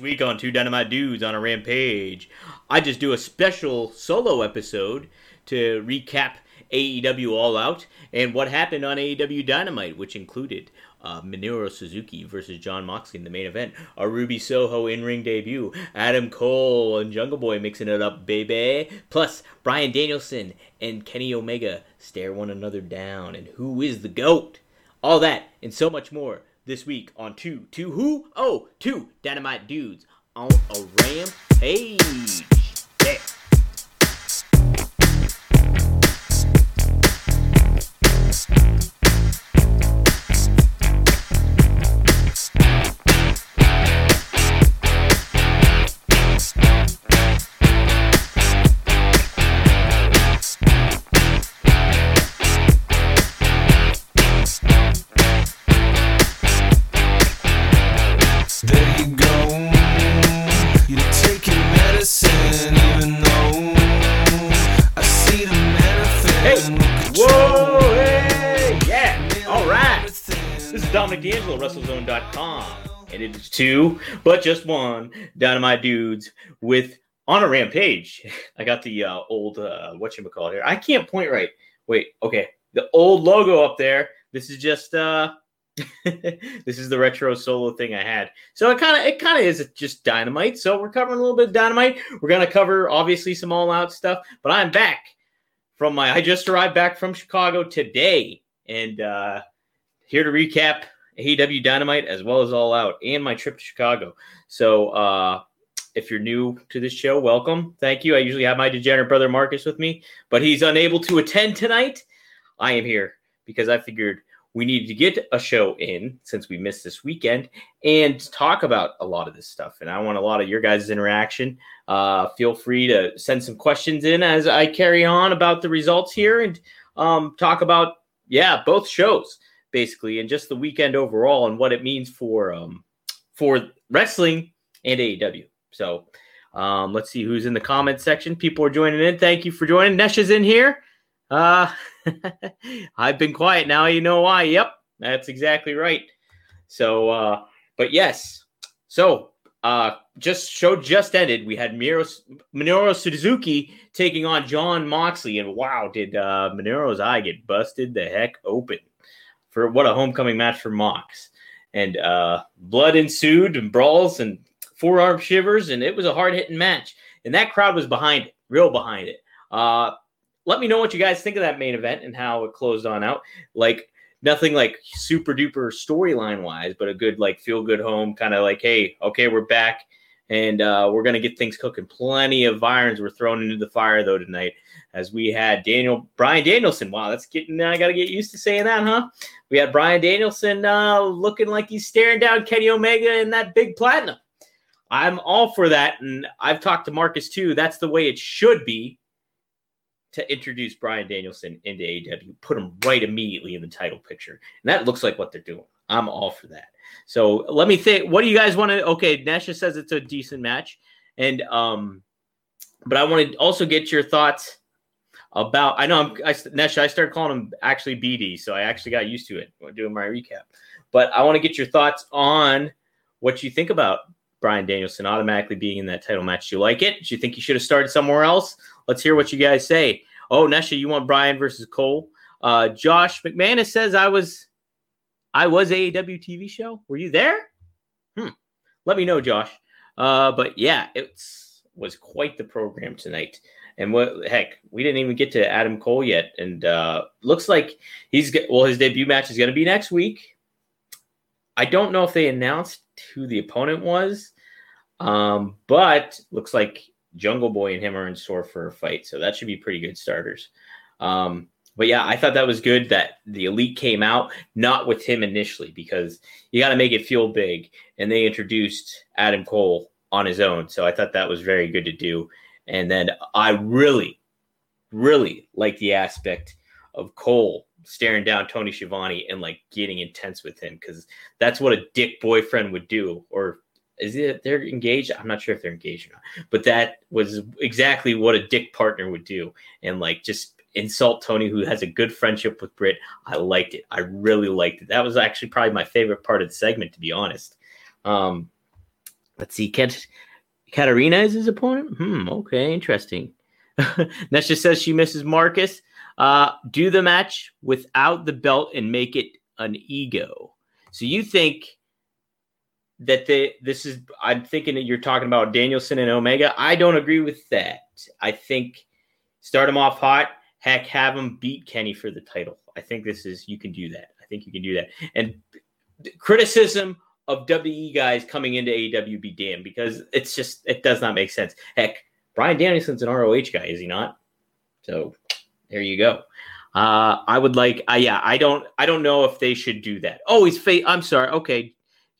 Week on Two Dynamite Dudes on a Rampage, I just do a special solo episode to recap AEW All Out and what happened on AEW Dynamite, which included uh, Minoru Suzuki versus Jon Moxley in the main event, a Ruby Soho in ring debut, Adam Cole and Jungle Boy mixing it up, baby. Plus, Bryan Danielson and Kenny Omega stare one another down, and who is the GOAT? All that and so much more this week on two two who oh two dynamite dudes on a rampage. Yeah. Two, but just one Dynamite Dudes with on a rampage. I got the uh, old uh, what you call it here. I can't point right. Wait, okay, the old logo up there. This is just uh, this is the retro solo thing I had. So it kind of it kind of is just Dynamite. So we're covering a little bit of Dynamite. We're gonna cover obviously some All Out stuff, but I'm back from my. I just arrived back from Chicago today, and uh, here to recap AEW Dynamite as well as All Out and my trip to Chicago. So uh, if you're new to this show, welcome. Thank you. I usually have my degenerate brother Marcus with me, but he's unable to attend tonight. I am here because I figured we needed to get a show in since we missed this weekend and talk about a lot of this stuff. And I want a lot of your guys' interaction. Uh, feel free to send some questions in as I carry on about the results here and um, talk about, yeah, both shows basically and just the weekend overall and what it means for um, for wrestling and AEW. So um, let's see who's in the comment section. People are joining in. Thank you for joining. Nesh is in here. Uh, I've been quiet now. You know why? Yep, that's exactly right. So, uh, but yes. So, uh, just show just ended. We had Minoru, Minoru Suzuki taking on Jon Moxley, and wow, did uh, Minoru's eye get busted the heck open for what a homecoming match for Mox. And uh, blood ensued and brawls and forearm shivers, and it was a hard hitting match. And that crowd was behind it, real behind it. Uh, let me know what you guys think of that main event and how it closed on out. Like nothing like super duper storyline wise, but a good like feel good home kind of like, hey, okay, we're back and uh, we're gonna get things cooking. Plenty of irons were thrown into the fire though tonight, as we had Daniel Bryan Danielson. Wow, that's getting I gotta get used to saying that, huh? We had Bryan Danielson uh, looking like he's staring down Kenny Omega in that big platinum. I'm all for that, and I've talked to Marcus too. That's the way it should be to introduce Bryan Danielson into AEW, put him right immediately in the title picture. And that looks like what they're doing. I'm all for that. So let me think. What do you guys want to? Okay, Nesha says it's a decent match, and um, but I want to also get your thoughts about. I know I'm I, Nesha. I started calling him actually BD, so I actually got used to it doing my recap. But I want to get your thoughts on what you think about Bryan Danielson automatically being in that title match. Do you like it? Do you think he should have started somewhere else? Let's hear what you guys say. Oh, Nesha, you want Bryan versus Cole? Uh, Josh McManus says I was, I was AEW TV show. Were you there? Hmm. Let me know, Josh. Uh, but yeah, it was quite the program tonight. And what heck, we didn't even get to Adam Cole yet, and uh, looks like he's well. His debut match is going to be next week. I don't know if they announced who the opponent was, um, but looks like Jungle Boy and him are in store for a fight, so that should be pretty good starters. Um, but yeah, I thought that was good that the elite came out not with him initially because you got to make it feel big, and they introduced Adam Cole on his own, so I thought that was very good to do. And then I really, really like the aspect of Cole staring down Tony Schiavone and like getting intense with him because that's what a dick boyfriend would do, or is it they're engaged? I'm not sure if they're engaged or not, but that was exactly what a dick partner would do, and like just insult Tony, who has a good friendship with Britt. I liked it. I really liked it. That was actually probably my favorite part of the segment, to be honest. Um, let's see, Kat- Katarina is his opponent. Hmm. Okay, interesting. Nesha says she misses Marcus. Uh, do the match without the belt and make it an ego. So you think that they this is I'm thinking that you're talking about Danielson and Omega. I don't agree with that. I think start them off hot, heck, have him beat Kenny for the title. I think this is you can do that. I think you can do that. And criticism of WE guys coming into AEW be damned because it's just it does not make sense. Heck, Bryan Danielson's an ROH guy, is he not? So there you go. Uh, I would like, uh, yeah, I don't, I don't know if they should do that. Oh, he's fa- I'm sorry. Okay.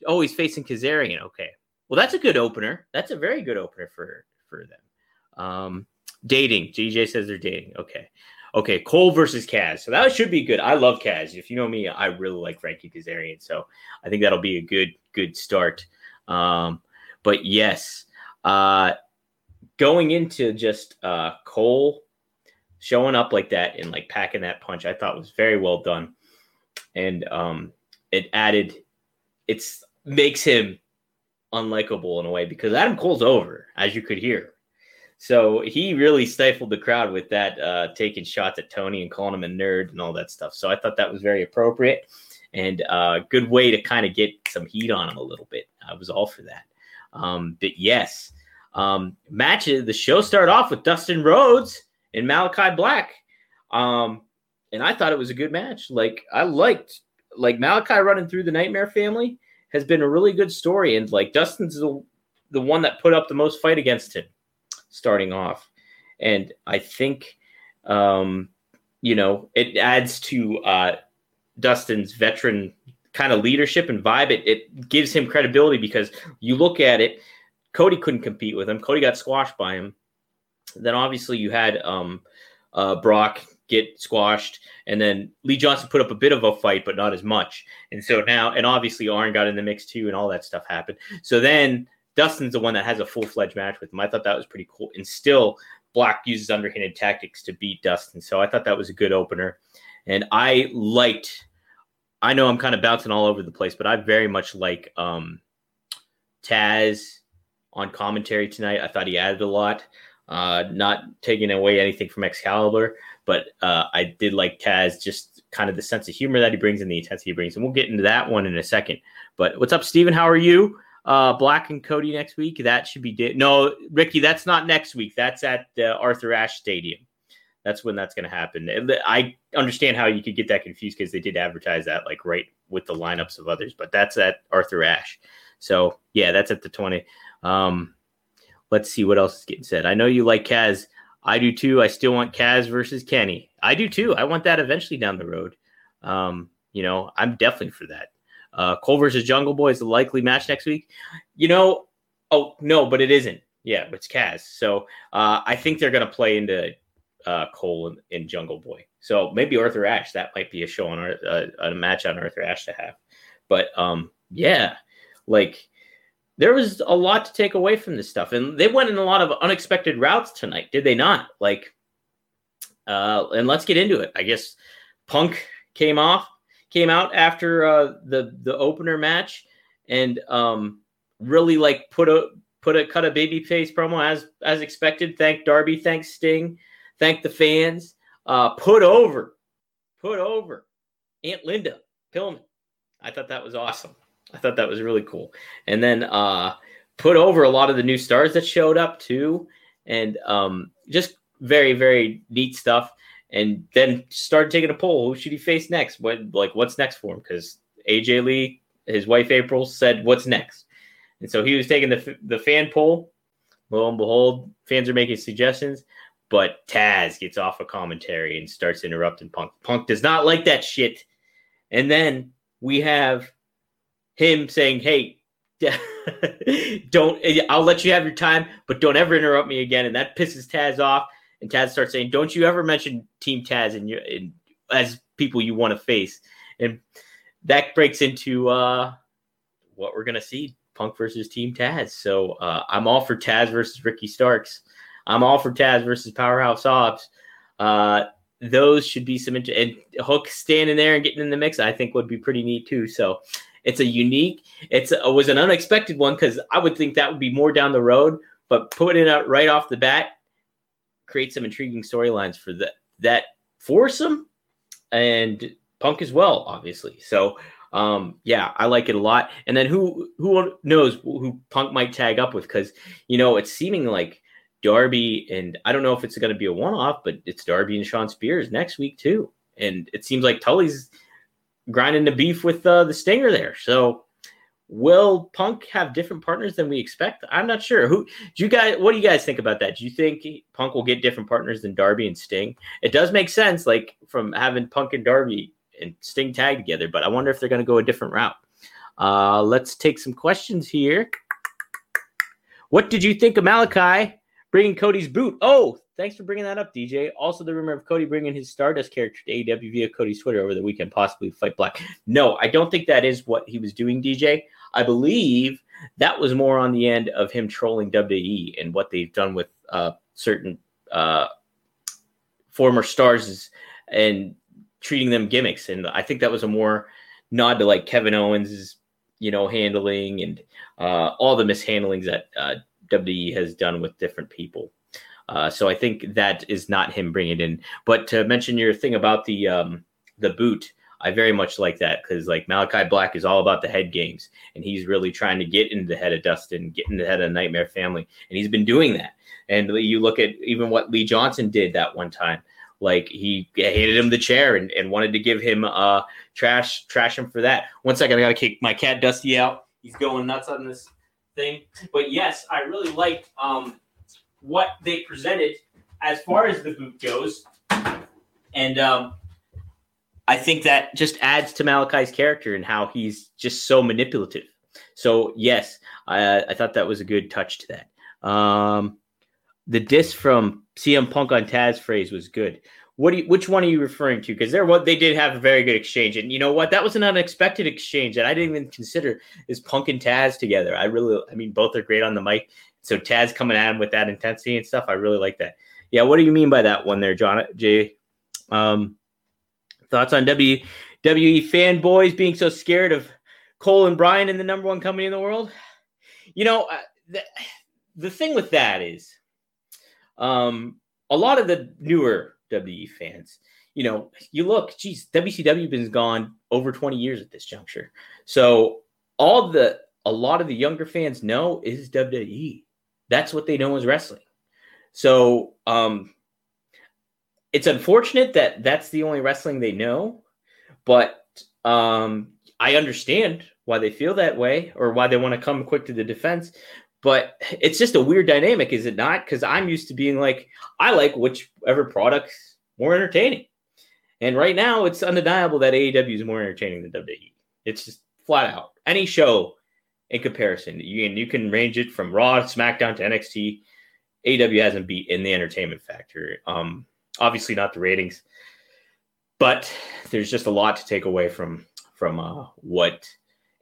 Oh, he's facing Kazarian. Okay. Well, that's a good opener. That's a very good opener for for them. Um, dating. GJ says they're dating. Okay. Okay. Cole versus Kaz. So that should be good. I love Kaz. If you know me, I really like Frankie Kazarian. So I think that'll be a good good start. Um, but yes, uh, going into just uh, Cole showing up like that and like packing that punch, I thought was very well done, and um, it added, it's makes him unlikable in a way because Adam Cole's over, as you could hear. So he really stifled the crowd with that, uh, taking shots at Tony and calling him a nerd and all that stuff. So I thought that was very appropriate and a uh, good way to kind of get some heat on him a little bit. I was all for that. Um, but yes, um, matches. The show started off with Dustin Rhodes and Malachi Black, um, and I thought it was a good match. Like I liked like Malachi running through the Nightmare Family has been a really good story, and like Dustin's the the one that put up the most fight against him starting off, and I think um, you know it adds to uh, Dustin's veteran kind of leadership and vibe. It, it gives him credibility because you look at it Cody couldn't compete with him. Cody got squashed by him. Then obviously you had um, uh, Brock get squashed, and then Lee Johnson put up a bit of a fight, but not as much. And so now, and obviously Arn got in the mix too, and all that stuff happened. So then Dustin's the one that has a full fledged match with him. I thought that was pretty cool. And still, Black uses underhanded tactics to beat Dustin. So I thought that was a good opener. And I liked, I know I'm kind of bouncing all over the place, but I very much like um, Taz on commentary tonight. I thought he added a lot. Uh, not taking away anything from Excalibur, but uh, I did like Taz, just kind of the sense of humor that he brings and the intensity he brings. And we'll get into that one in a second. But what's up, Steven? How are you? Uh, Black and Cody next week. That should be di- no, Ricky. That's not next week. That's at the Arthur Ashe Stadium. That's when that's going to happen. I understand how you could get that confused because they did advertise that like right with the lineups of others, but that's at Arthur Ashe. So yeah, that's at the twenty. Um, let's see what else is getting said. I know you like Kaz. I do too. I still want Kaz versus Kenny. I do too. I want that eventually down the road. Um, you know, I'm definitely for that. Uh, Cole versus Jungle Boy is the likely match next week. You know, oh no, but it isn't. Yeah, it's Kaz. So uh, I think they're going to play into uh, Cole and, and, Jungle Boy. So maybe Arthur Ashe. That might be a show on uh, a match on Arthur Ashe to have. But um, yeah, like there was a lot to take away from this stuff, and they went in a lot of unexpected routes tonight, did they not? Like, uh, and let's get into it. I guess Punk came off, came out after uh, the the opener match, and um, really like put a put a cut a baby face promo as as expected. Thank Darby, thanks Sting, thank the fans. Uh, put over, put over Aunt Linda Pillman. I thought that was awesome. I thought that was really cool. And then uh, put over a lot of the new stars that showed up too, and um, just very very neat stuff. And then started taking a poll: who should he face next? What like what's next for him? Because AJ Lee, his wife April, said what's next, and so he was taking the the fan poll. Lo and behold, fans are making suggestions. But Taz gets off a commentary and starts interrupting Punk. Punk does not like that shit. And then we have him saying, "Hey, don't I'll let you have your time, but don't ever interrupt me again." And that pisses Taz off. And Taz starts saying, "Don't you ever mention Team Taz and your in, as people you want to face." And that breaks into uh, what we're gonna see: Punk versus Team Taz. So uh, I'm all for Taz versus Ricky Starks. I'm all for Taz versus Powerhouse Hobbs. Uh, those should be some inter- and Hook standing there and getting in the mix. I think would be pretty neat too. So it's a unique. It's a, it was an unexpected one because I would think that would be more down the road, but putting it out right off the bat create some intriguing storylines for that that foursome and Punk as well, obviously. So um, yeah, I like it a lot. And then who who knows who Punk might tag up with? Because you know it's seeming like Darby and I don't know if it's going to be a one off, but it's Darby and Shawn Spears next week too. And it seems like Tully's grinding the beef with uh, the Stinger there. So will Punk have different partners than we expect? I'm not sure. Who do you guys? What do you guys think about that? Do you think Punk will get different partners than Darby and Sting? It does make sense, like from having Punk and Darby and Sting tag together, but I wonder if they're going to go a different route. Uh, let's take some questions here. What did you think of Malachi bringing Cody's boot? Oh, thanks for bringing that up, DJ. Also, the rumor of Cody bringing his Stardust character to AEW via Cody's Twitter over the weekend, possibly Fight Black. No, I don't think that is what he was doing, DJ. I believe that was more on the end of him trolling WWE and what they've done with uh, certain uh, former stars and treating them gimmicks. And I think that was a more nod to like Kevin Owens' you know handling and uh, all the mishandlings that uh, WWE has done with different people. Uh, so I think that is not him bringing in. But to mention your thing about the um, the boot, I very much like that because like Malachi Black is all about the head games, and he's really trying to get into the head of Dustin, get the head of Nightmare Family, and he's been doing that. And you look at even what Lee Johnson did that one time. Like he handed him the chair and, and wanted to give him uh trash trash him for that. One second, I gotta kick my cat Dusty out. He's going nuts on this thing. But yes, I really liked um what they presented as far as the boot goes. And um I think that just adds to Malachi's character and how he's just so manipulative. So yes, I, I thought that was a good touch to that. Um, the diss from CM Punk on Taz phrase was good. What do you, which one are you referring to? Because they're what they did have a very good exchange, and you know what? That was an unexpected exchange that I didn't even consider. Is Punk and Taz together? I really, I mean, both are great on the mic. So Taz coming at him with that intensity and stuff, I really like that. Yeah, what do you mean by that one there, John? Jay? Um, thoughts on WWE fanboys being so scared of Cole and Bryan in the number one company in the world? You know, uh, the, the thing with that is, um, a lot of the newer WWE fans, you know, you look, geez, WCW has been gone over 20 years at this juncture. So all the a lot of the younger fans know is WWE. That's what they know as wrestling. So um it's unfortunate that that's the only wrestling they know, but um I understand why they feel that way or why they want to come quick to the defense but it's just a weird dynamic, is it not? Because I'm used to being like, I like whichever product's more entertaining. And right now, it's undeniable that AEW is more entertaining than WWE. It's just flat out. Any show in comparison, you can, you can range it from Raw, SmackDown to NXT. AEW hasn't beat in the entertainment factor. Um, obviously not the ratings, but there's just a lot to take away from from uh, what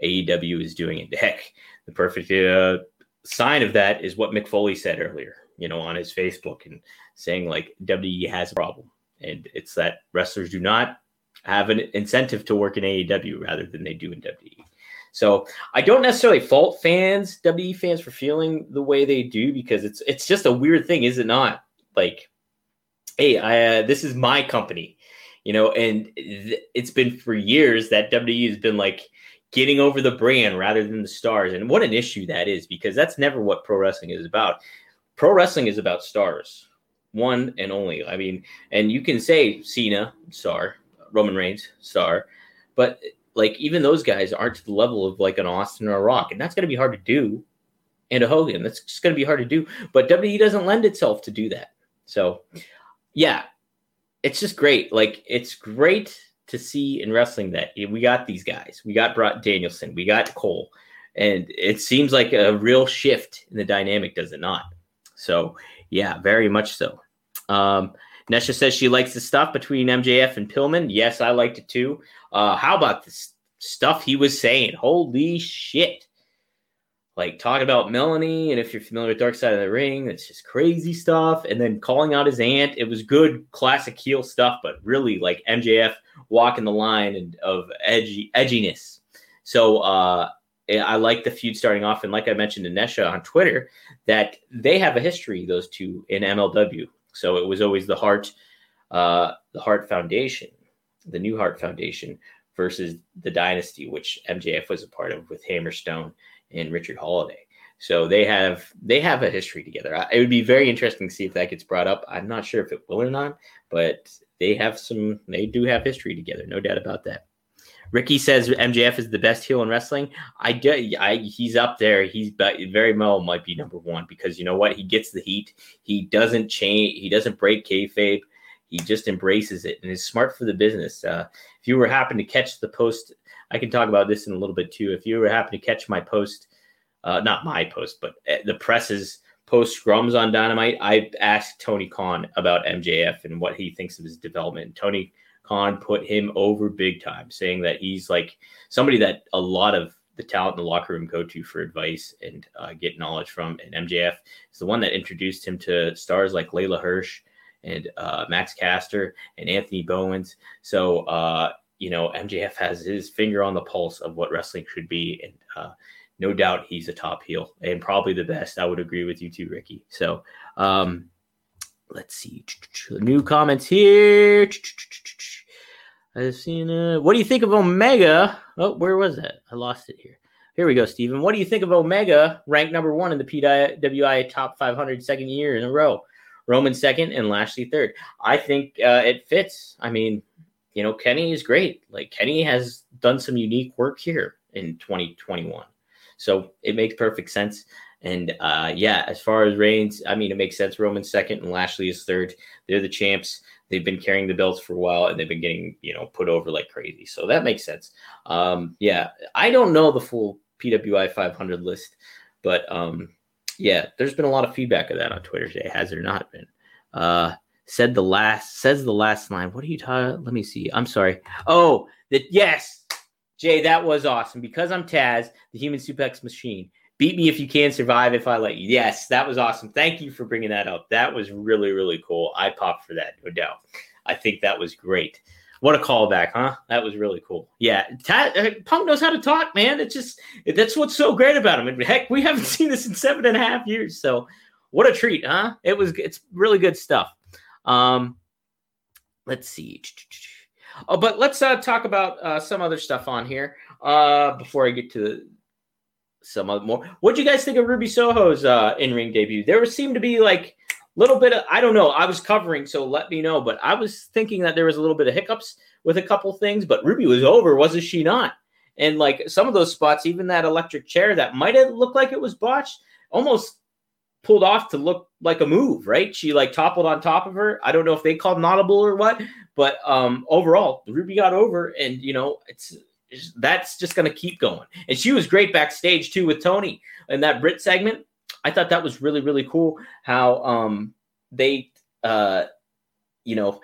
AEW is doing. And heck, the perfect uh, sign of that is what Mick Foley said earlier, you know, on his Facebook and saying like WWE has a problem. And it's that wrestlers do not have an incentive to work in AEW rather than they do in WWE. So I don't necessarily fault fans, WWE fans, for feeling the way they do because it's it's just a weird thing, is it not? Like, hey, I, uh, this is my company, you know, and th- it's been for years that WWE has been like, getting over the brand rather than the stars. And what an issue that is because that's never what pro wrestling is about. Pro wrestling is about stars, one and only. I mean, and you can say Cena, star, Roman Reigns, star, but like even those guys aren't to the level of like an Austin or a Rock, and that's going to be hard to do. And a Hogan, that's just going to be hard to do. But WWE doesn't lend itself to do that. So, yeah, it's just great. Like it's great to see in wrestling that we got these guys. We got Brought Danielson, we got Cole, and it seems like a real shift in the dynamic, does it not? So, yeah, very much so. Um, Nesha says she likes the stuff between MJF and Pillman. Yes, I liked it too. Uh, how about this stuff he was saying? Holy shit! Like talking about Melanie, and if you're familiar with Dark Side of the Ring, it's just crazy stuff. And then calling out his aunt, it was good classic heel stuff, but really like MJF walking the line and of edgy edginess. So uh, I like the feud starting off, and like I mentioned to Nesha on Twitter, that they have a history those two in MLW. So it was always the Heart, uh, the Heart Foundation, the New Heart Foundation versus the Dynasty, which MJF was a part of with Hammerstone and Richard Holliday. So they have they have a history together. It would be very interesting to see if that gets brought up. I'm not sure if it will or not, but they have some they do have history together, no doubt about that. Ricky says MJF is the best heel in wrestling. I do, I he's up there. He's very well might be number one because you know what? He gets the heat. He doesn't change. He doesn't break kayfabe. He just embraces it and is smart for the business. Uh, if you were happen to catch the post, I can talk about this in a little bit too. If you happen to catch my post uh, not my post, but uh, the press's post scrums on Dynamite, I asked Tony Khan about MJF and what he thinks of his development. Tony Khan put him over big time, saying that he's like somebody that a lot of the talent in the locker room go to for advice and uh, get knowledge from. And MJF is the one that introduced him to stars like Leyla Hirsch and uh, Max Caster and Anthony Bowens. So, uh, you know, MJF has his finger on the pulse of what wrestling should be. And uh, no doubt he's a top heel and probably the best. I would agree with you too, Ricky. So um, let's see. New comments here. I've seen. Uh, what do you think of Omega? Oh, where was that? I lost it here. Here we go, Stephen. What do you think of Omega, ranked number one in the PWI top 500 second year in a row? Roman second and Lashley third. I think uh, it fits. I mean, you know, Kenny is great. Like Kenny has done some unique work here in 2021. So it makes perfect sense. And uh, yeah, as far as Reigns, I mean, it makes sense. Roman's second and Lashley is third. They're the champs. They've been carrying the belts for a while and they've been getting, you know, put over like crazy. So that makes sense. Um, yeah, I don't know the full PWI 500 list, but um, yeah, there's been a lot of feedback of that on Twitter today. Has there not been? Uh, said the last, says the last line. What are you talking? Let me see. I'm sorry. Oh, that yes, Jay, that was awesome. Because I'm Taz, the human suplex machine. Beat me if you can, survive if I let you. Yes, that was awesome. Thank you for bringing that up. That was really, really cool. I popped for that, no doubt. I think that was great. What a callback, huh? That was really cool. Yeah, Taz, uh, Punk knows how to talk, man. It's just that's what's so great about him. And heck, we haven't seen this in seven and a half years. So, what a treat, huh? It was. It's really good stuff. Um, let's see. Oh, but let's uh, talk about uh, some other stuff on here uh, before I get to some other more. What do you guys think of Ruby Soho's uh, in-ring debut? There seemed to be like a little bit of I don't know. I was covering, so let me know. But I was thinking that there was a little bit of hiccups with a couple things. But Ruby was over, wasn't she not? And like some of those spots, even that electric chair that might have looked like it was botched, almost pulled off to look like a move, right? She like toppled on top of her. I don't know if they called an audible or what, but um overall, Ruby got over, and you know, it's, that's just gonna keep going. And she was great backstage too with Tony in that Brit segment. I thought that was really, really cool how um they uh you know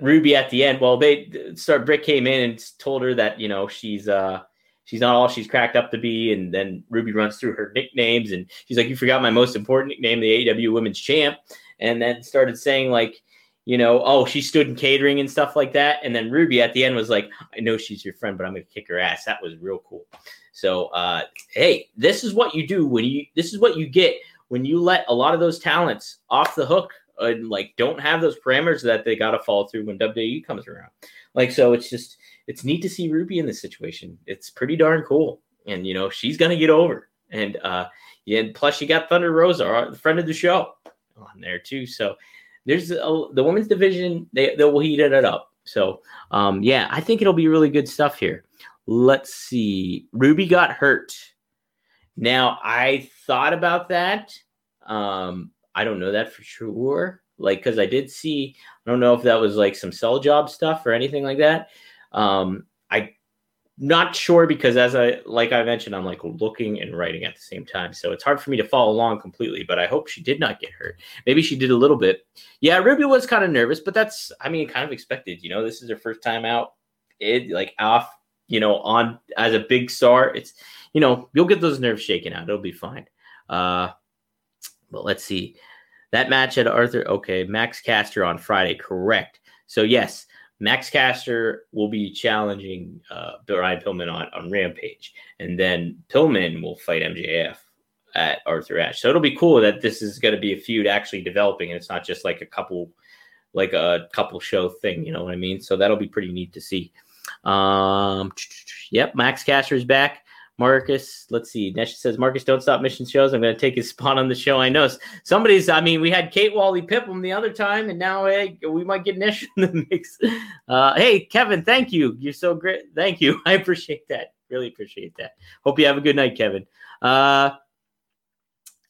Ruby at the end. Well, they start Britt came in and told her that you know she's uh she's not all she's cracked up to be. And then Ruby runs through her nicknames and she's like, You forgot my most important nickname, the AEW Women's Champ. And then started saying, like, you know, oh, she stood in catering and stuff like that. And then Ruby at the end was like, I know she's your friend, but I'm going to kick her ass. That was real cool. So, uh, hey, this is what you do when you, this is what you get when you let a lot of those talents off the hook and like don't have those parameters that they got to follow through when WWE comes around. Like, so it's just, it's neat to see Ruby in this situation. It's pretty darn cool. And, you know, she's going to get over. And, uh, yeah, and plus you got Thunder Rosa, the friend of the show on there too. So there's a, the women's division, they, they will heat it up. So, um, yeah, I think it'll be really good stuff here. Let's see. Ruby got hurt. Now, I thought about that. Um, I don't know that for sure. Like, because I did see, I don't know if that was like some sell job stuff or anything like that. Um, I not sure because as I like I mentioned, I'm like looking and writing at the same time, so it's hard for me to follow along completely. But I hope she did not get hurt. Maybe she did a little bit. Yeah, Ruby was kind of nervous, but that's I mean kind of expected. You know, this is her first time out. It like off. You know, on as a big star, it's you know, you'll get those nerves shaken out. It'll be fine. Uh, but let's see. That match at Arthur. Okay, Max Caster on Friday. Correct. So yes, Max Caster will be challenging uh, Brian Pillman on, on Rampage, and then Pillman will fight MJF at Arthur Ashe. So it'll be cool that this is going to be a feud actually developing, and it's not just like a couple, like a couple show thing. You know what I mean? So that'll be pretty neat to see. Um, yep, Max Caster is back. Marcus, let's see. Nesh says, Marcus, don't stop mission shows. I'm going to take his spot on the show. I know somebody's, I mean, we had Kate Wally Pipham the other time, and now hey, we might get Nesh in the mix. Uh, hey, Kevin, thank you. You're so great. Thank you. I appreciate that. Really appreciate that. Hope you have a good night, Kevin. Uh,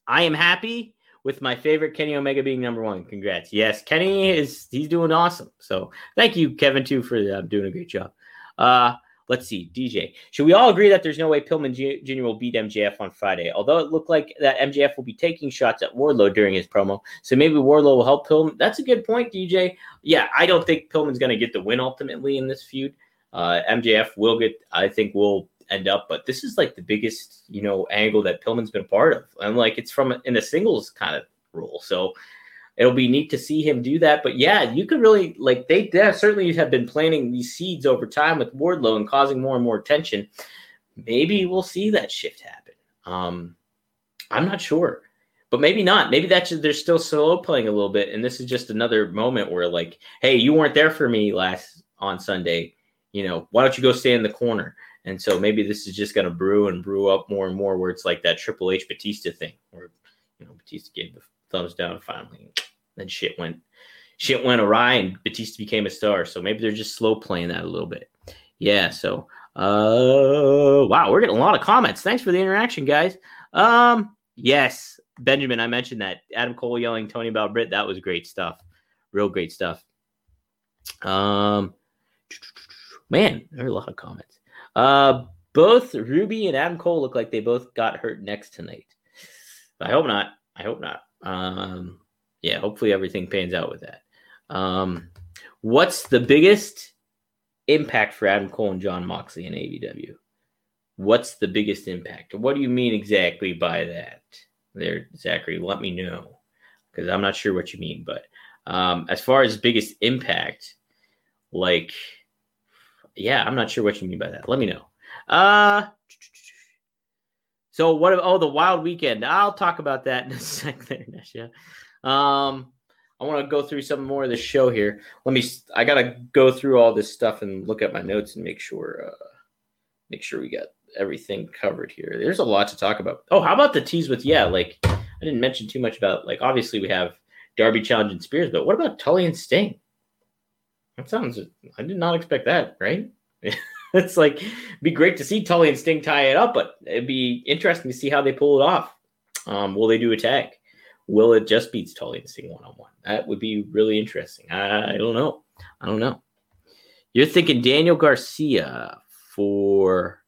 I am happy with my favorite Kenny Omega being number one. Congrats. Yes, Kenny is, he's doing awesome. So thank you, Kevin, too, for uh, doing a great job. Uh, Let's see, DJ. Should we all agree that there's no way Pillman Jr. will beat MJF on Friday? Although it looked like that MJF will be taking shots at Wardlow during his promo, so maybe Wardlow will help Pillman. That's a good point, DJ. Yeah, I don't think Pillman's going to get the win ultimately in this feud. Uh, MJF will get, I think, will end up, but this is like the biggest, you know, angle that Pillman's been a part of, and like it's from in a singles kind of role. So it'll be neat to see him do that. But yeah, you could really like they, certainly have been planting these seeds over time with Wardlow and causing more and more attention. Maybe we'll see that shift happen. Um, I'm not sure, but maybe not. Maybe that's they're still slow playing a little bit, and this is just another moment where like, hey, you weren't there for me last on Sunday. You know, why don't you go stay in the corner? And so maybe this is just going to brew and brew up more and more, where it's like that Triple H Batista thing, where you know Batista gave the thumbs down finally. Then shit went shit went awry and Batista became a star. So maybe they're just slow playing that a little bit. Yeah, so uh wow, we're getting a lot of comments. Thanks for the interaction, guys. Um, yes, Benjamin, I mentioned that. Adam Cole yelling Tony about Britt, that was great stuff. Real great stuff. Um man, there are a lot of comments. Uh both Ruby and Adam Cole look like they both got hurt next tonight. I hope not. I hope not. Um, yeah, hopefully everything pans out with that. Um, what's the biggest impact for Adam Cole and Jon Moxley in AEW? What's the biggest impact? What do you mean exactly by that? There, Zachary, let me know because I'm not sure what you mean. But um, as far as biggest impact, like, yeah, I'm not sure what you mean by that. Let me know. Uh, so what? Oh, the Wild Weekend. I'll talk about that in a sec. There, Nesha. Um, I want to go through some more of the show here. Let me. I gotta go through all this stuff and look at my notes and make sure. Uh, make sure we got everything covered here. There's a lot to talk about. Oh, how about the tease with yeah? Like I didn't mention too much about like obviously we have Darby challenging Spears, but what about Tully and Sting? That sounds. I did not expect that. Right. it's like be great to see Tully and Sting tie it up, but it'd be interesting to see how they pull it off. Um, will they do a tag? Will it just beats Tully and Sting one on one? That would be really interesting. I, I don't know. I don't know. You're thinking Daniel Garcia for.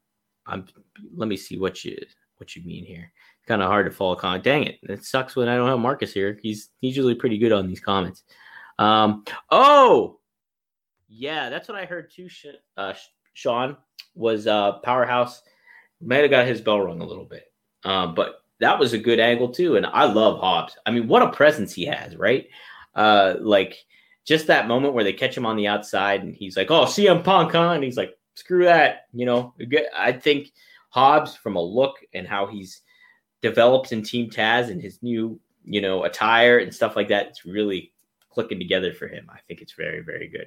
I'm. Let me see what you what you mean here. Kind of hard to follow comment. Dang it! It sucks when I don't have Marcus here. He's he's usually pretty good on these comments. Um. Oh. Yeah, that's what I heard too. Uh, Sean was uh, powerhouse. Might have got his bell rung a little bit, uh, but that was a good angle too. And I love Hobbs. I mean, what a presence he has, right? Uh, like just that moment where they catch him on the outside and he's like, "Oh, CM Punk," huh? and he's like, "Screw that," you know. I think Hobbs, from a look and how he's developed in Team Taz and his new, you know, attire and stuff like that, it's really clicking together for him. I think it's very, very good.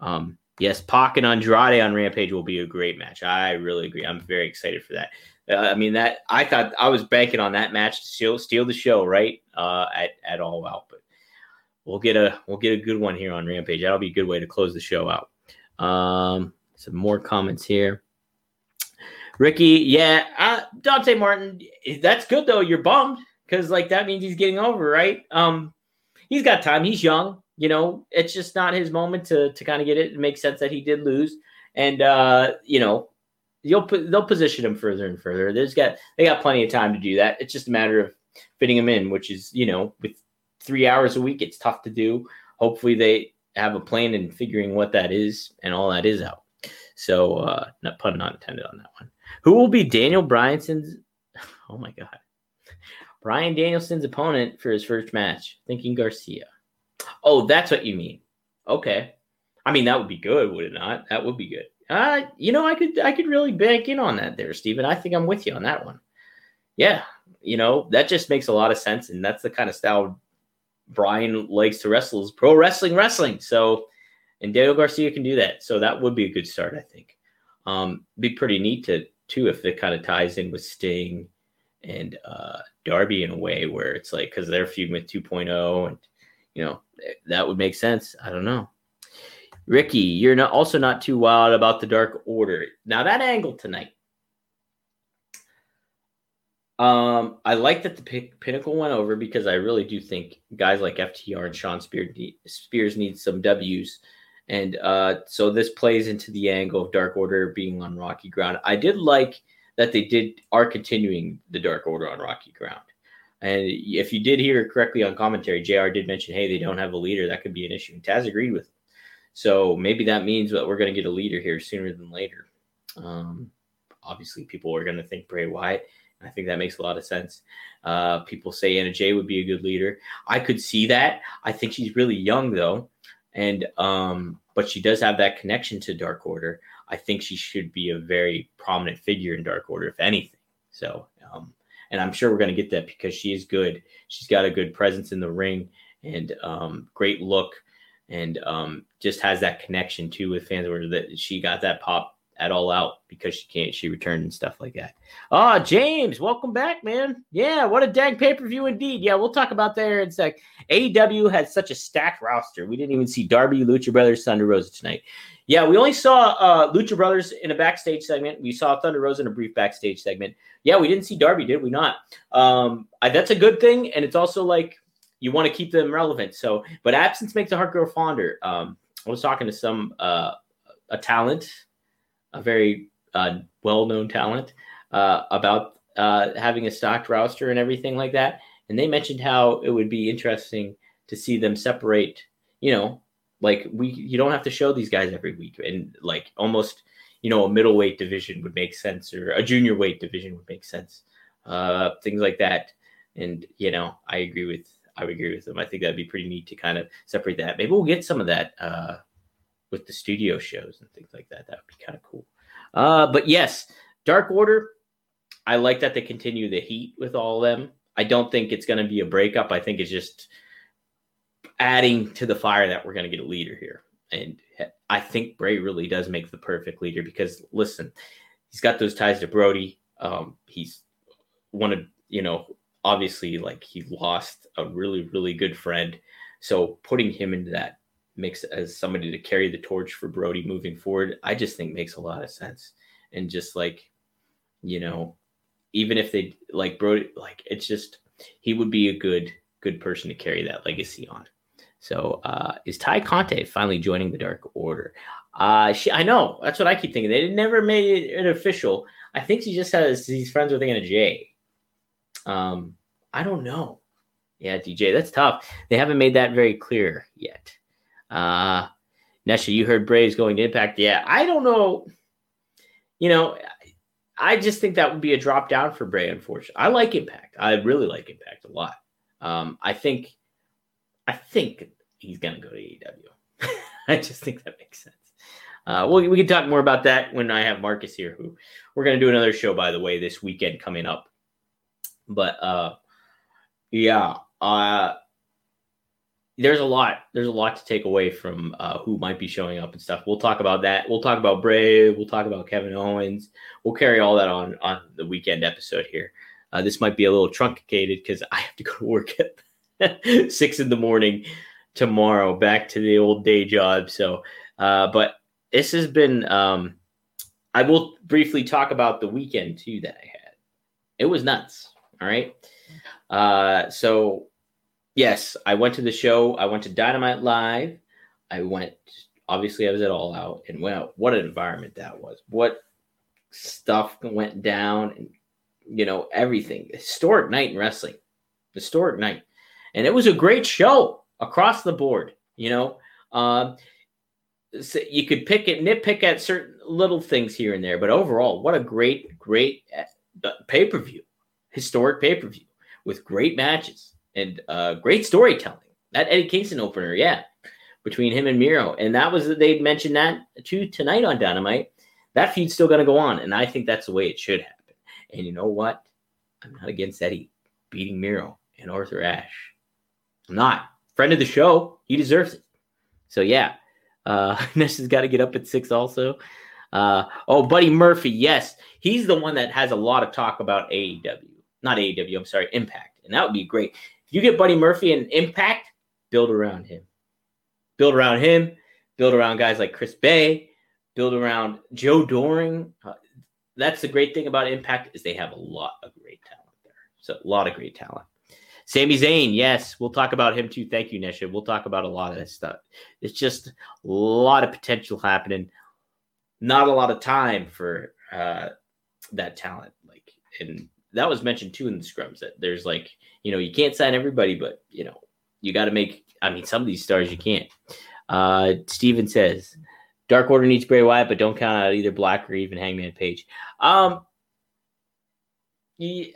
Um, Yes, Pac and Andrade on Rampage will be a great match. I really agree. I'm very excited for that. Uh, I mean, that I thought I was banking on that match to steal, steal the show, right? Uh, at at All Out, but we'll get a we'll get a good one here on Rampage. That'll be a good way to close the show out. Um, some more comments here. Ricky, yeah, uh, Dante Martin. That's good though. You're bummed because like that means he's getting over, right? Um, he's got time. He's young you know, it's just not his moment to to kind of get it. It makes sense that he did lose, and uh, you know, you'll put they'll position him further and further. There's got they got plenty of time to do that. It's just a matter of fitting him in, which is you know, with three hours a week, it's tough to do. Hopefully, they have a plan and figuring what that is and all that is out. So, uh, not pun not intended on that one. Who will be Daniel Bryanson's? Oh my God. Bryan Danielson's opponent for his first match. Thinking Garcia. Oh, that's what you mean. Okay. I mean, that would be good, would it not? That would be good. Uh, you know, I could I could really bank in on that there, Stephen. I think I'm with you on that one. Yeah, you know, that just makes a lot of sense, and that's the kind of style Bryan likes to wrestle is pro wrestling wrestling. So and Daniel Garcia can do that. So that would be a good start, I think. Um, be pretty neat to too if it kind of ties in with Sting and uh, Darby in a way where it's like because they're feuding with 2.0 and you know that would make sense. I don't know. Ricky, you're not also not too wild about the Dark Order. Now that angle tonight. Um, I like that the Pinnacle went over because I really do think guys like FTR and Shawn Spears need, Spears need some W's and uh, so this plays into the angle of Dark Order being on rocky ground. I did like that they did are continuing the Dark Order on rocky ground. And if you did hear correctly on commentary, JR did mention, hey, they don't have a leader. That could be an issue. And Taz agreed with him. So maybe that means that we're going to get a leader here sooner than later. Um, obviously, people are going to think Bray Wyatt. I think that makes a lot of sense. Uh, people say Anna Jay would be a good leader. I could see that. I think she's really young, though and um, but she does have that connection to Dark Order. I think she should be a very prominent figure in Dark Order, if anything. So, um, and I'm sure we're going to get that because she is good. She's got a good presence in the ring and um, great look, and um, just has that connection too with fans. Where that she got that pop at all out because she can't she returned and stuff like that. Ah, oh, James, welcome back, man. Yeah, what a dang pay-per-view indeed. Yeah, we'll talk about there in a sec. AEW had such a stacked roster. We didn't even see Darby, Lucha Brothers, Thunder Rosa tonight. Yeah, we only saw uh, Lucha Brothers in a backstage segment. We saw Thunder Rosa in a brief backstage segment. Yeah, we didn't see Darby, did we not? Um, I, that's a good thing, and it's also like you want to keep them relevant. So, but absence makes the heart grow fonder. Um, I was talking to some uh, a talent a very uh, well-known talent uh, about uh, having a stocked roster and everything like that. And they mentioned how it would be interesting to see them separate. You know, like we you don't have to show these guys every week, and like almost you know a middleweight division would make sense, or a junior weight division would make sense. Uh, things like that. And you know, I agree with I would agree with them. I think that'd be pretty neat to kind of separate that. Maybe we'll get some of that uh, with the studio shows and things like that. That would be kind of cool. Uh, but yes, Dark Order. I like that they continue the heat with all of them. I don't think it's going to be a breakup. I think it's just adding to the fire that we're going to get a leader here. And I think Bray really does make the perfect leader because listen, he's got those ties to Brody. Um, he's one of, you know, obviously like he lost a really, really good friend. So putting him into that mix as somebody to carry the torch for Brody moving forward, I just think makes a lot of sense. And just like, you know, even if they like Brody, like it's just he would be a good good person to carry that legacy on. So uh is Tay Conti finally joining the Dark Order? Uh she I know, that's what I keep thinking. They never made it official. I think she just has these friends with Anna Jay. Um, I don't know. Yeah, DJ, that's tough. They haven't made that very clear yet. Uh, Nesha, you heard Braves going to Impact. Yeah, I don't know. You know, I just think that would be a drop down for Bray. Unfortunately, I like Impact. I really like Impact a lot. Um, I think, I think he's gonna go to AEW. I just think that makes sense. Uh, well, we can talk more about that when I have Marcus here. Who we're gonna do another show, by the way, this weekend coming up. But uh, yeah, uh, there's a lot there's a lot to take away from uh, who might be showing up and stuff. We'll talk about that. We'll talk about Brave. We'll talk about Kevin Owens. We'll carry all that on on the weekend episode here. Uh, this might be a little truncated because I have to go to work at six in the morning tomorrow, back to the old day job. So, uh, but this has been. Um, I will briefly talk about the weekend too that I had. It was nuts. All right. Uh, so yes, I went to the show. I went to Dynamite Live. I went, obviously, I was at All Out, and wow, what an environment that was. What stuff went down, and you know, everything. Historic night in wrestling, historic night. And it was a great show across the board, you know. Um, you could pick it, nitpick at certain little things here and there, but overall, what a great, great uh, pay per view, historic pay per view with great matches and uh, great storytelling. That Eddie Kingston opener, yeah, between him and Miro, and that was they mentioned that too tonight on Dynamite. That feud's still going to go on, and I think that's the way it should happen. And you know what? I'm not against Eddie beating Miro and Arthur Ashe. I'm not friend of the show. He deserves it. So yeah, uh, Nesh has got to get up at six also. Uh, oh, Buddy Murphy, yes, he's the one that has a lot of talk about AEW, not AEW. I'm sorry, Impact, and that would be great. If you get Buddy Murphy and Impact, build around him, build around him, build around guys like Chris Bey, build around Joe Doering. Uh, that's the great thing about Impact is they have a lot of great talent there. So a lot of great talent. Sami Zayn, yes, we'll talk about him too. Thank you, Nesha. We'll talk about a lot of this stuff. It's just a lot of potential happening. Not a lot of time for uh, that talent. Like, and that was mentioned too in the scrums that there's like, you know, you can't sign everybody, but you know, you got to make. I mean, some of these stars you can't. Uh, Steven says, Dark Order needs Bray Wyatt, but don't count out either Black or even Hangman Page. Um, yeah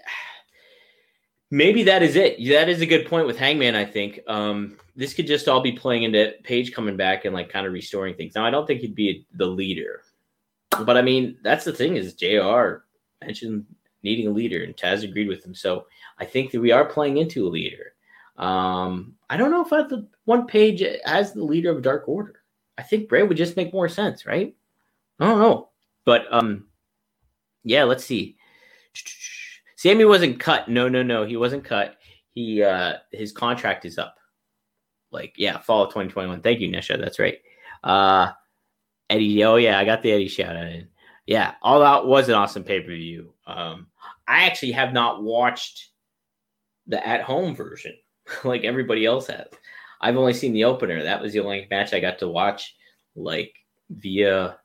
maybe that is it. That is a good point with Hangman. I think um, this could just all be playing into Page coming back and like kind of restoring things. Now, I don't think he'd be the leader, but I mean that's the thing is Jr. mentioned needing a leader, and Taz agreed with him. So I think that we are playing into a leader. Um, I don't know if I the one page as the leader of Dark Order. I think Bray would just make more sense, right? I don't know, but um, yeah, let's see. Sami wasn't cut. No, no, no. He wasn't cut. He uh his contract is up. Like, yeah, fall of 2021. Thank you, Nisha. That's right. Uh Eddie, oh yeah, I got the Eddie shout out in. Yeah, all out was an awesome pay-per-view. Um, I actually have not watched the at-home version like everybody else has. I've only seen the opener. That was the only match I got to watch like via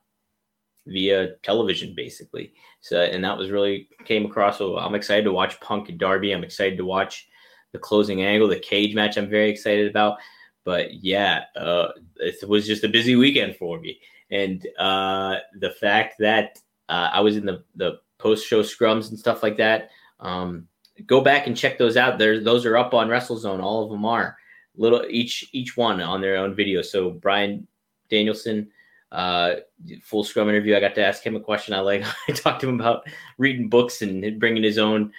via television basically. So and that was really came across. So I'm excited to watch Punk and Darby. I'm excited to watch the closing angle, the cage match. I'm very excited about. But yeah, uh, it was just a busy weekend for me, and uh, the fact that uh, I was in the the post show scrums and stuff like that. Um, go back and check those out. There, those are up on WrestleZone. All of them are little each each one on their own video. So Bryan Danielson uh, full scrum interview. I got to ask him a question. I like. I talked to him about reading books and bringing his own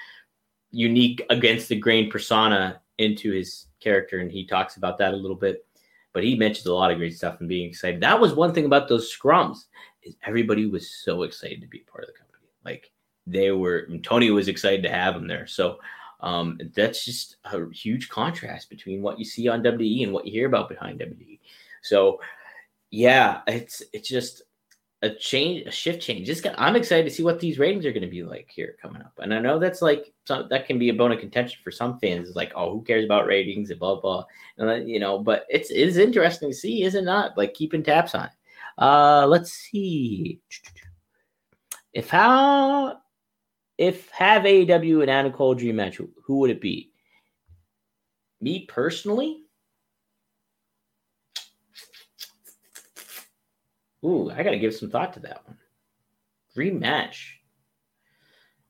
unique against the grain persona into his character, and he talks about that a little bit. But he mentions a lot of great stuff and being excited. That was one thing about those scrums is everybody was so excited to be part of the company. Like they were. Tony was excited to have him there. So. Um, that's just a huge contrast between what you see on WWE and what you hear about behind WWE. So yeah, it's it's just a change, a shift change. Just I'm excited to see what these ratings are going to be like here coming up. And I know that's like some, that can be a bone of contention for some fans. It's like, oh, who cares about ratings and blah blah. And you know, but it's it is interesting to see, is it not? Like keeping tabs on. Uh, let's see. If how if have AEW and Adam Cole dream match, who would it be? Me personally, Ooh, I got to give some thought to that one. Rematch.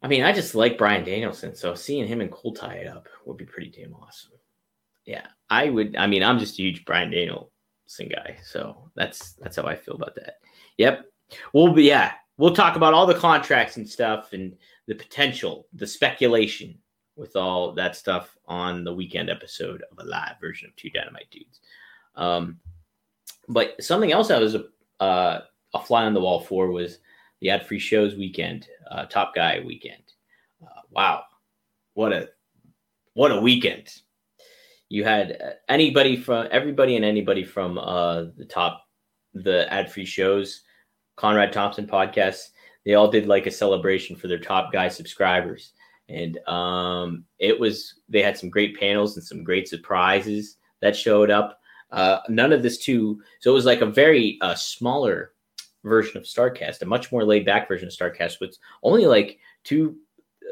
I mean, I just like Bryan Danielson, so seeing him and Cole tie it up would be pretty damn awesome. Yeah, I would. I mean, I'm just a huge Bryan Danielson guy, so that's that's how I feel about that. Yep. We'll be yeah. We'll talk about all the contracts and stuff and the potential, the speculation with all that stuff on the weekend episode of a live version of Two Dynamite Dudes. Um, but something else I was uh, a fly on the wall for was the ad free shows weekend, uh, Top Guy weekend. Uh, wow, what a what a weekend! You had uh, anybody from everybody and anybody from uh, the top the ad free shows, Conrad Thompson podcast. They all did like a celebration for their top guy subscribers, and um, it was they had some great panels and some great surprises that showed up. Uh, none of this too. So it was like a very uh, smaller version of Starcast, a much more laid back version of Starcast with only like two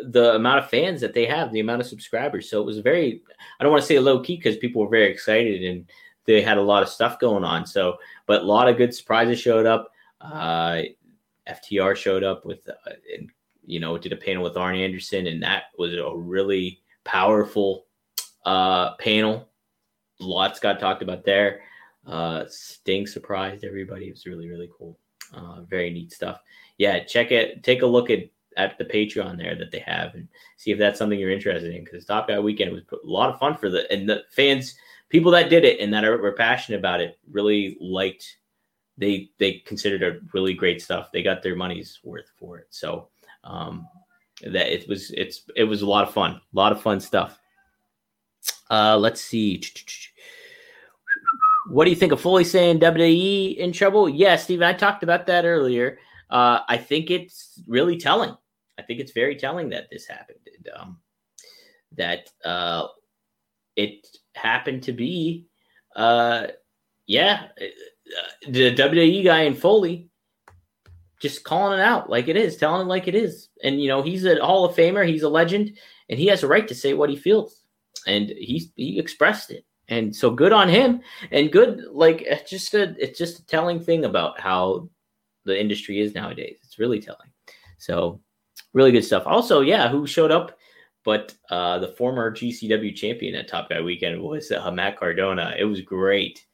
the amount of fans that they have, the amount of subscribers. So it was very, I don't want to say low key because people were very excited and they had a lot of stuff going on. So, but a lot of good surprises showed up. Uh, FTR showed up with, uh, and, you know, did a panel with Arn Anderson, and that was a really powerful uh, panel. Lots got talked about there. Uh, Sting surprised everybody. It was really, really cool. Uh, very neat stuff. Yeah, check it. Take a look at at the Patreon there that they have and see if that's something you're interested in. Because Top Guy Weekend was a lot of fun for the and the fans, people that did it and that are were passionate about it, really liked. They they considered it really great stuff. They got their money's worth for it. So um, that it was it's it was a lot of fun, a lot of fun stuff. Uh, let's see. What do you think of Foley saying WWE in trouble? Yes, yeah, Steve, I talked about that earlier. Uh, I think it's really telling. I think it's very telling that this happened. Um, that uh, it happened to be, uh, yeah, uh, the WWE guy in Foley just calling it out like it is, telling it like it is. And you know, he's a Hall of Famer, he's a legend, and he has a right to say what he feels. And he he expressed it. And so good on him. And good, like it's just a it's just a telling thing about how the industry is nowadays. It's really telling. So really good stuff. Also, yeah, who showed up? But uh, the former GCW champion at Top Guy Weekend was uh, Matt Cardona. It was great.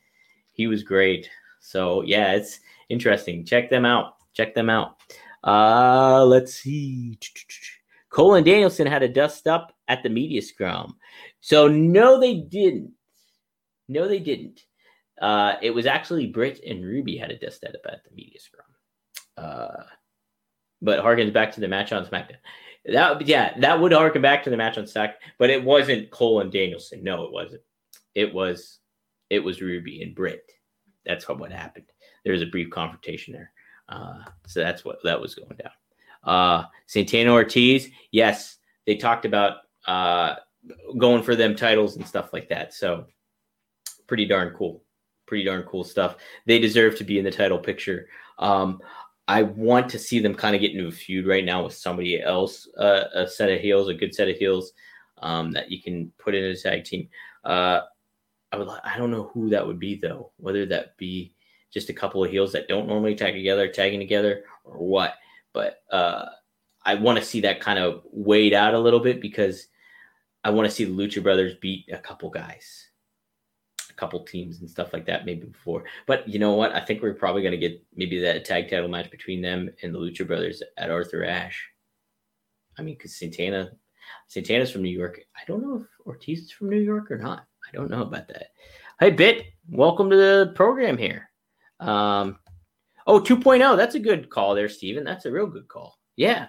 He was great. So yeah, it's interesting. Check them out. Check them out. Uh, let's see. Cole and Danielson had a dust up at the media scrum. So no, they didn't. No, they didn't. Uh, it was actually Britt and Ruby had a dust up at the media scrum. Uh, but harkens back to the match on SmackDown. That yeah, that would harken back to the match on Stack, but it wasn't Cole and Danielson. No, it wasn't. It was it was Ruby and Britt. That's what happened. There was a brief confrontation there. Uh, so that's what that was going down. Uh, Santana Ortiz, yes, they talked about uh, going for them titles and stuff like that. So pretty darn cool. Pretty darn cool stuff. They deserve to be in the title picture. Um, I want to see them kind of get into a feud right now with somebody else, uh, a set of heels, a good set of heels um, that you can put in a tag team. Uh, I would, I don't know who that would be though. Whether that be just a couple of heels that don't normally tag together, tagging together, or what. But uh, I want to see that kind of weighed out a little bit because I want to see the Lucha Brothers beat a couple guys couple teams and stuff like that maybe before. But you know what? I think we're probably going to get maybe that tag title match between them and the Lucha Brothers at Arthur Ashe. I mean, because Santana, Santana's from New York. I don't know if Ortiz is from New York or not. I don't know about that. Hey, Bit, welcome to the program here. Um, oh, 2.0. That's a good call there, Steven. That's a real good call. Yeah.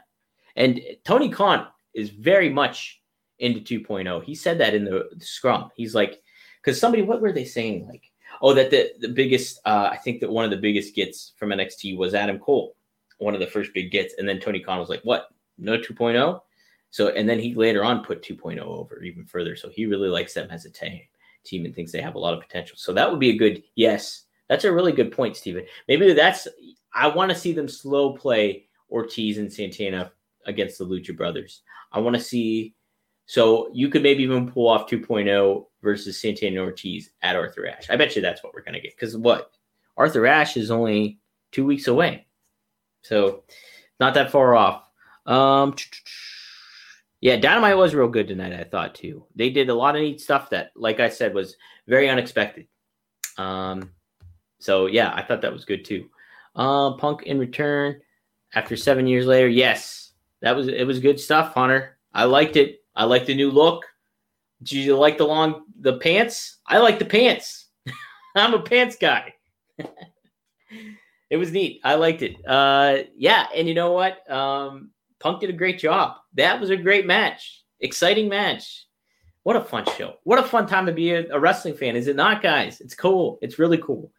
And Tony Khan is very much into 2.0. He said that in the, the scrum. He's like, because somebody what were they saying like oh that the the biggest uh, I think that one of the biggest gets from NXT was Adam Cole, one of the first big gets, and then Tony Khan was like what no 2.0, so and then he later on put 2.0 over even further, so he really likes them as a team team and thinks they have a lot of potential. So that would be a good yes. That's a really good point, Steven. Maybe that's I want to see them slow play Ortiz and Santana against the Lucha Brothers. I want to see so you could maybe even pull off 2.0 versus Santana Ortiz at Arthur Ashe. I bet you that's what we're gonna get. Because what Arthur Ashe is only two weeks away, so not that far off. Um, yeah, Dynamite was real good tonight. I thought too. They did a lot of neat stuff that, like I said, was very unexpected. Um, so yeah, I thought that was good too. Um, Punk in return after seven years later. Yes, that was it. Was good stuff, Hunter. I liked it. I like the new look. Do you like the long the pants? I like the pants. I'm a pants guy. it was neat. I liked it. Uh, yeah, and you know what? Um, Punk did a great job. That was a great match. Exciting match. What a fun show. What a fun time to be a, a wrestling fan, is it not, guys? It's cool. It's really cool.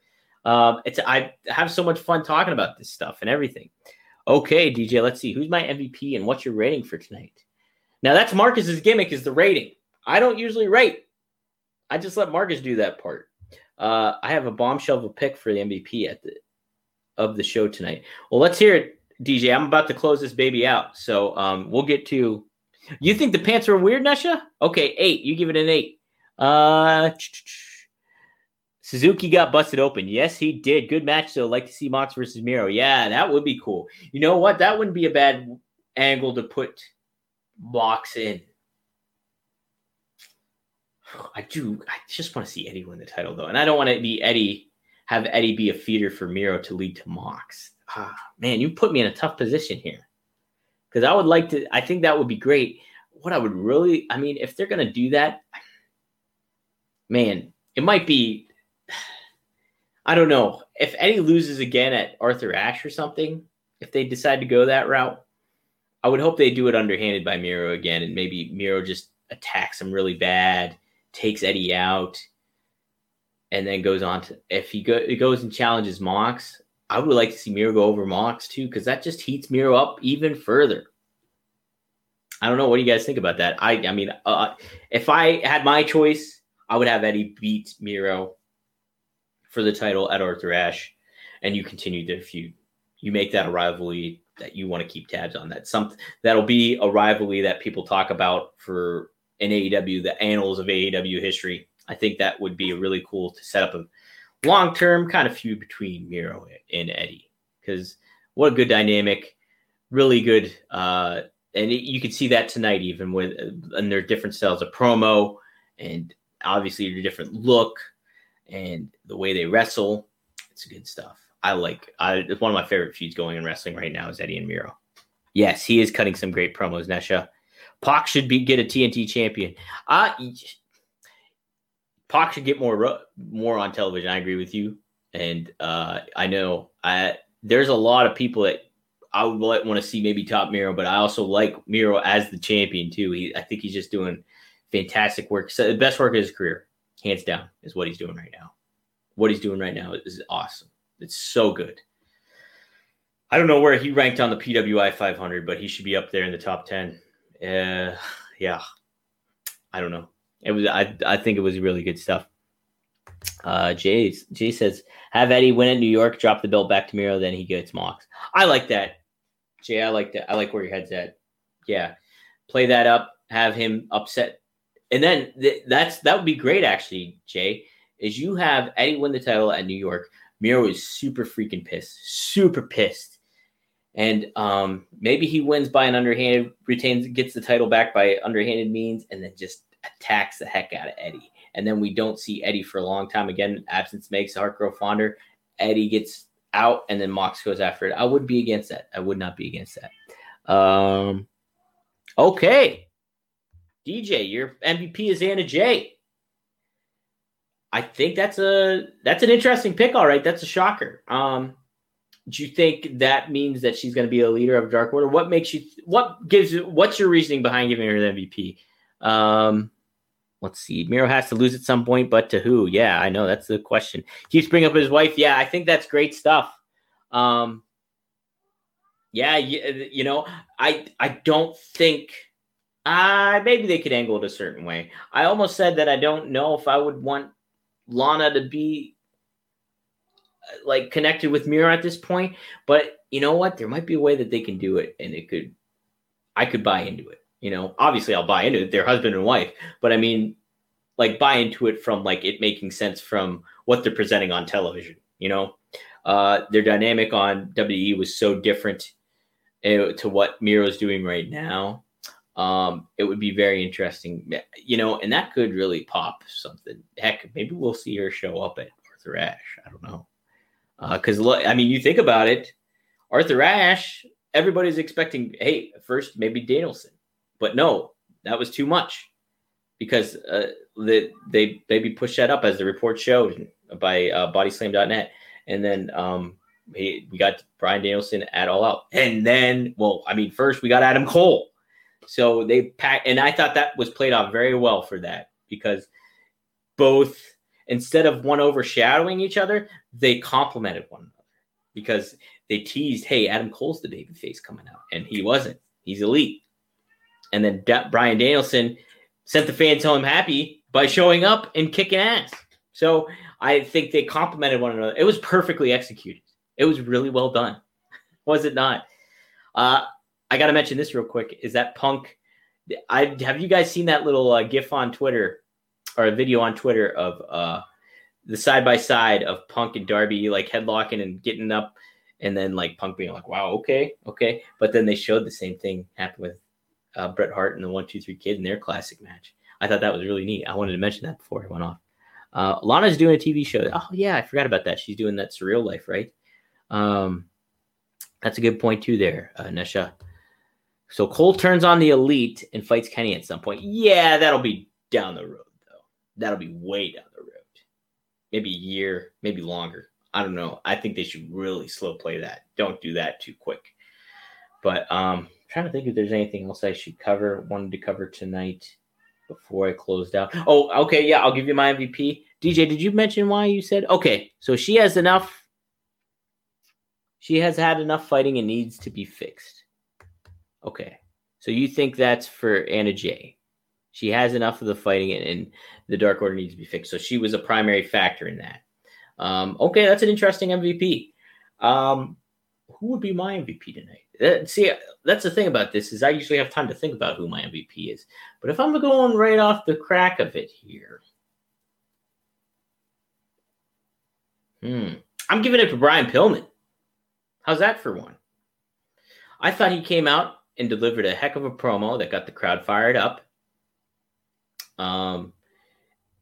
Um, it's I have so much fun talking about this stuff and everything. Okay, DJ, let's see. Who's my MVP and what's your rating for tonight? Now that's Marcus's gimmick is the rating. I don't usually rate. I just let Marcus do that part. Uh, I have a bombshell of a pick for the MVP at the of the show tonight. Well, let's hear it, DJ. I'm about to close this baby out, so um, we'll get to. You think the pants are weird, Nesha? Okay, eight. You give it an eight. Uh, Suzuki got busted open. Yes, he did. Good match, though. Like to see Mox versus Miro. Yeah, that would be cool. You know what? That wouldn't be a bad angle to put Mox in. I do. I just want to see Eddie win the title, though. And I don't want to be Eddie, have Eddie be a feeder for Miro to lead to Mox. Ah, man, you put me in a tough position here. Because I would like to, I think that would be great. What I would really, I mean, if they're to do that, man, it might be I don't know if Eddie loses again at Arthur Ashe or something. If they decide to go that route, I would hope they do it underhanded by Miro again, and maybe Miro just attacks him really bad, takes Eddie out, and then goes on to if he go, goes and challenges Mox. I would like to see Miro go over Mox too, because that just heats Miro up even further. I don't know. What do you guys think about that? I I mean, uh, if I had my choice, I would have Eddie beat Miro for the title at Arthur Ashe, and you continue the feud. You make that a rivalry that you want to keep tabs on. That something that'll be a rivalry that people talk about for in AEW, the annals of AEW history. I think that would be really cool to set up a long term kind of feud between Miro and Eddie because what a good dynamic, really good. Uh, and it, you can see that tonight, even with and their different styles of promo and obviously your different look and the way they wrestle. It's good stuff. I like. I it's one of my favorite feuds going in wrestling right now is Eddie and Miro. Yes, he is cutting some great promos. Nesha, Pac should be get a TNT champion. Uh Pac should get more more on television. I agree with you, and uh, I know I there's a lot of people that I would want to see maybe top Miro, but I also like Miro as the champion too. He I think he's just doing fantastic work. So the best work of his career hands down, is what he's doing right now. What he's doing right now is awesome. It's so good. I don't know where he ranked on the PWI 500, but he should be up there in the top 10. Uh, yeah, I don't know. It was I I think it was really good stuff. Uh, Jay Jay says have Eddie win at New York, drop the belt back to Miro, then he gets Mox. I like that, Jay. I like that. I like where your head's at. Yeah, play that up. Have him upset and then th- that's that would be great actually, Jay. Is you have Eddie win the title at New York. Miro is super freaking pissed, super pissed, and um, maybe he wins by an underhanded, retains, gets the title back by underhanded means, and then just attacks the heck out of Eddie. And then we don't see Eddie for a long time again. Absence makes the heart grow fonder. Eddie gets out, and then Mox goes after it. I would be against that. I would not be against that. Um, okay. DJ, your MVP is Anna Jay. I think that's a that's an interesting pick. All right, that's a shocker. Um, do you think that means that she's going to be a leader of Dark Order? What makes you? What gives? What's your reasoning behind giving her the MVP? Um, let's see. Miro has to lose at some point, but to who? Yeah, I know that's the question. Keeps bringing up his wife. Yeah, I think that's great stuff. Um, yeah, you, you know, I I don't think uh, maybe they could angle it a certain way. I almost said that I don't know if I would want Lana to be like connected with Miro at this point, but you know what? There might be a way that they can do it, and it could. I could buy into it. You know, obviously I'll buy into it. They're husband and wife, but I mean, like buy into it from like it making sense from what they're presenting on television. You know, uh, their dynamic on WWE was so different uh, to what Miro's doing right now um, it would be very interesting, you know, and that could really pop something. Heck, maybe we'll see her show up at Arthur Ashe. I don't know. Because, uh, I mean, you think about it, Arthur Ashe, everybody's expecting, hey, first maybe Danielson. But no, that was too much because uh, they, they maybe pushed that up as the report showed by uh, bodyslam.net. And then um, we got Bryan Danielson at All Out. And then, well, I mean, first we got Adam Cole so they pack, and I thought that was played off very well for that because both, instead of one overshadowing each other, they complemented one another because they teased, hey, Adam Cole's the baby face coming out, and he wasn't. He's elite. And then da- Bryan Danielson sent the fans home happy by showing up and kicking ass. So I think they complemented one another. It was perfectly executed. It was really well done. Was it not? Uh, I got to mention this real quick. Is that Punk? I have you guys seen that little uh, GIF on Twitter or a video on Twitter of uh, the side by side of Punk and Darby like headlocking and getting up, and then like Punk being like, "Wow, okay, okay," but then they showed the same thing happen with uh, Bret Hart and the One Two Three Kid in their classic match. I thought that was really neat. I wanted to mention that before I went off. Uh, Lana's doing a TV show. Oh yeah, I forgot about that. She's doing that surreal life, right? Um, that's a good point too, there, uh, Nesha. So Cole turns on the Elite and fights Kenny at some point. Yeah, that'll be down the road though. That'll be way down the road. Maybe a year, maybe longer. I don't know. I think they should really slow play that. Don't do that too quick. But um, trying to think if there's anything else I should cover. Wanted to cover tonight before I closed out. Oh, okay, yeah, I'll give you my MVP. DJ, did you mention why you said okay? So she has enough. She has had enough fighting and needs to be fixed. Okay, so you think that's for Anna Jay? She has enough of the fighting, and, and the Dark Order needs to be fixed. So she was a primary factor in that. Um, okay, that's an interesting MVP. Um, who would be my MVP tonight? Uh, see, that's the thing about this is I usually have time to think about who my MVP is. But if I'm going right off the crack of it here, hmm, I'm giving it to Brian Pillman. How's that for one? I thought he came out and delivered a heck of a promo that got the crowd fired up. Um,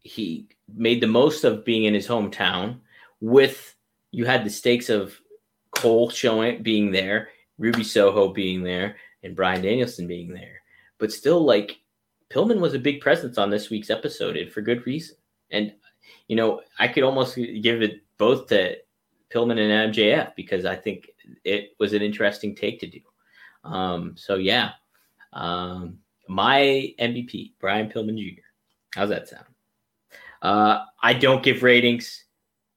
he made the most of being in his hometown. With you had the stakes of Cole showing being there, Ruby Soho being there, and Bryan Danielson being there. But still, like Pillman was a big presence on this week's episode, and for good reason. And you know, I could almost give it both to Pillman and MJF because I think it was an interesting take to do. Um, so yeah, um, my MVP, Brian Pillman Jr. How's that sound? Uh, I don't give ratings.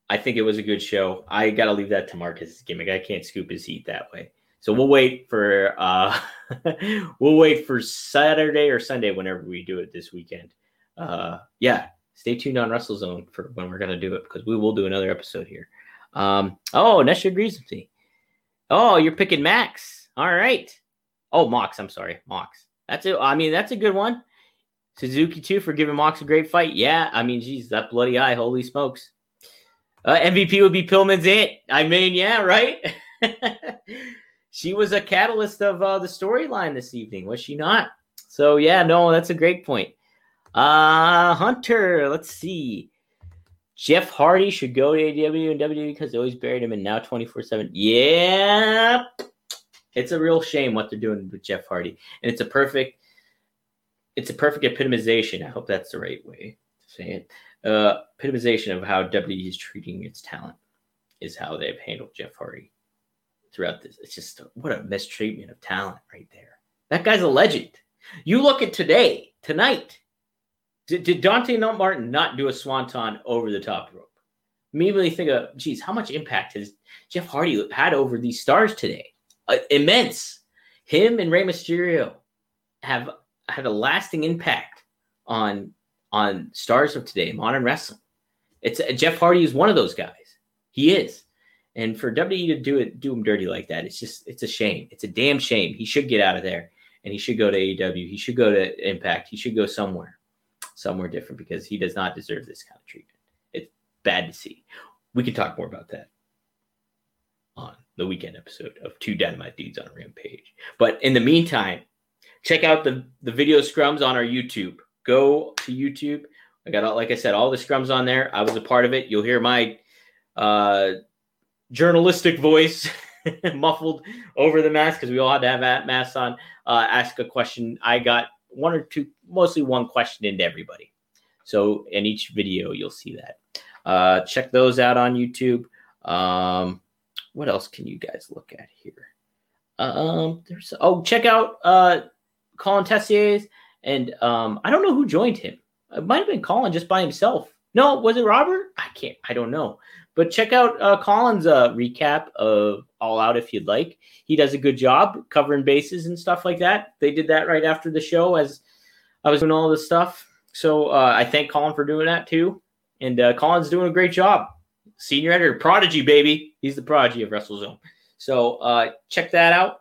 I think it was a good show. I got to leave that to Marcus's gimmick. I can't scoop his heat that way. So we'll wait for uh, we'll wait for Saturday or Sunday whenever we do it this weekend. Uh, yeah, stay tuned on WrestleZone for when we're gonna do it because we will do another episode here. Um, oh, Nesha agrees with me. Oh, you're picking Max. All right. Oh, Mox. I'm sorry, Mox. That's it. I mean, that's a good one. Suzuki too for giving Mox a great fight. Yeah, I mean, geez, that bloody eye. Holy smokes. Uh, MVP would be Pillman's aunt. I mean, yeah, right. she was a catalyst of uh, the storyline this evening, was she not? So yeah, no, that's a great point. Uh Hunter, let's see. Jeff Hardy should go to AEW and WWE because they always buried him in now 24-7. Yeah. It's a real shame what they're doing with Jeff Hardy. And it's a perfect, it's a perfect epitomization. I hope that's the right way to say it. Uh epitomization of how WWE is treating its talent is how they've handled Jeff Hardy throughout this. It's just what a mistreatment of talent right there. That guy's a legend. You look at today, tonight. Did, did Dante Martin not do a swanton over the top rope? Immediately think of, geez, how much impact has Jeff Hardy had over these stars today? Uh, immense. Him and Rey Mysterio have had a lasting impact on on stars of today, modern wrestling. It's uh, Jeff Hardy is one of those guys. He is. And for WWE to do it, do him dirty like that, it's just it's a shame. It's a damn shame. He should get out of there, and he should go to AEW. He should go to Impact. He should go somewhere, somewhere different because he does not deserve this kind of treatment. It's bad to see. We could talk more about that on the weekend episode of Two Dynamite Dudes on a Rampage. But in the meantime, check out the the video scrums on our YouTube. Go to YouTube. I got all, like I said, all the scrums on there. I was a part of it. You'll hear my uh journalistic voice muffled over the mask because we all had to have that mask on. Uh, ask a question. I got one or two, mostly one question into everybody. So in each video, you'll see that. Uh, check those out on YouTube. Um, what else can you guys look at here? Um, there's oh, check out uh, Colin Tessier's, and um, I don't know who joined him. It might have been Colin just by himself. No, was it Robert? I can't. I don't know. But check out uh, Colin's uh, recap of All Out if you'd like. He does a good job covering bases and stuff like that. They did that right after the show as I was doing all this stuff. So uh, I thank Colin for doing that too. And uh, Colin's doing a great job. Senior editor, prodigy, baby. He's the prodigy of WrestleZone. So uh, check that out.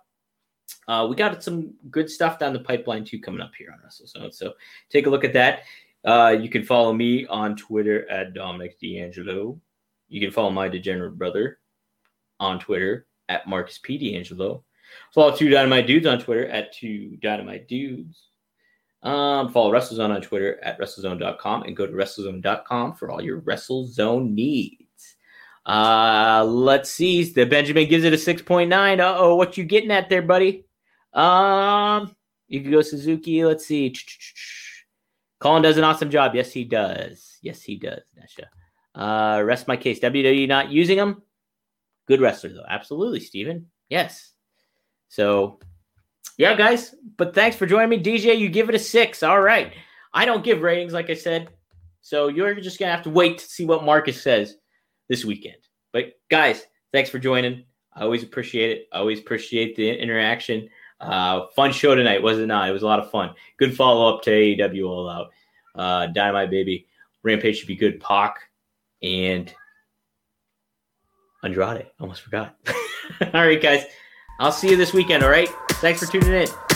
Uh, we got some good stuff down the pipeline too coming up here on WrestleZone. So take a look at that. Uh, you can follow me on Twitter at Dominic DeAngelo. You can follow my degenerate brother on Twitter at Marcus P. DeAngelo. Follow two Dynamite Dudes on Twitter at two Dynamite Dudes. Um, follow WrestleZone on Twitter at WrestleZone.com and go to WrestleZone.com for all your WrestleZone needs. Uh, let's see. The Benjamin gives it a 6.9. Uh oh, what you getting at there, buddy? Um, you can go Suzuki. Let's see. Colin does an awesome job. Yes, he does. Yes, he does. Nesha. Uh, rest my case. WWE not using him. Good wrestler though. Absolutely, Steven. Yes. So, yeah, guys. But thanks for joining me, DJ. You give it a six. All right. I don't give ratings, like I said. So you're just gonna have to wait to see what Marcus says this weekend. But guys, thanks for joining. I always appreciate it. I always appreciate the interaction. Uh, fun show tonight, was it not? It was a lot of fun. Good follow up to AEW All Out. Uh, Dynamite Baby. Rampage should be good. Pac and Andrade. Almost forgot. all right, guys. I'll see you this weekend. All right. Thanks for tuning in.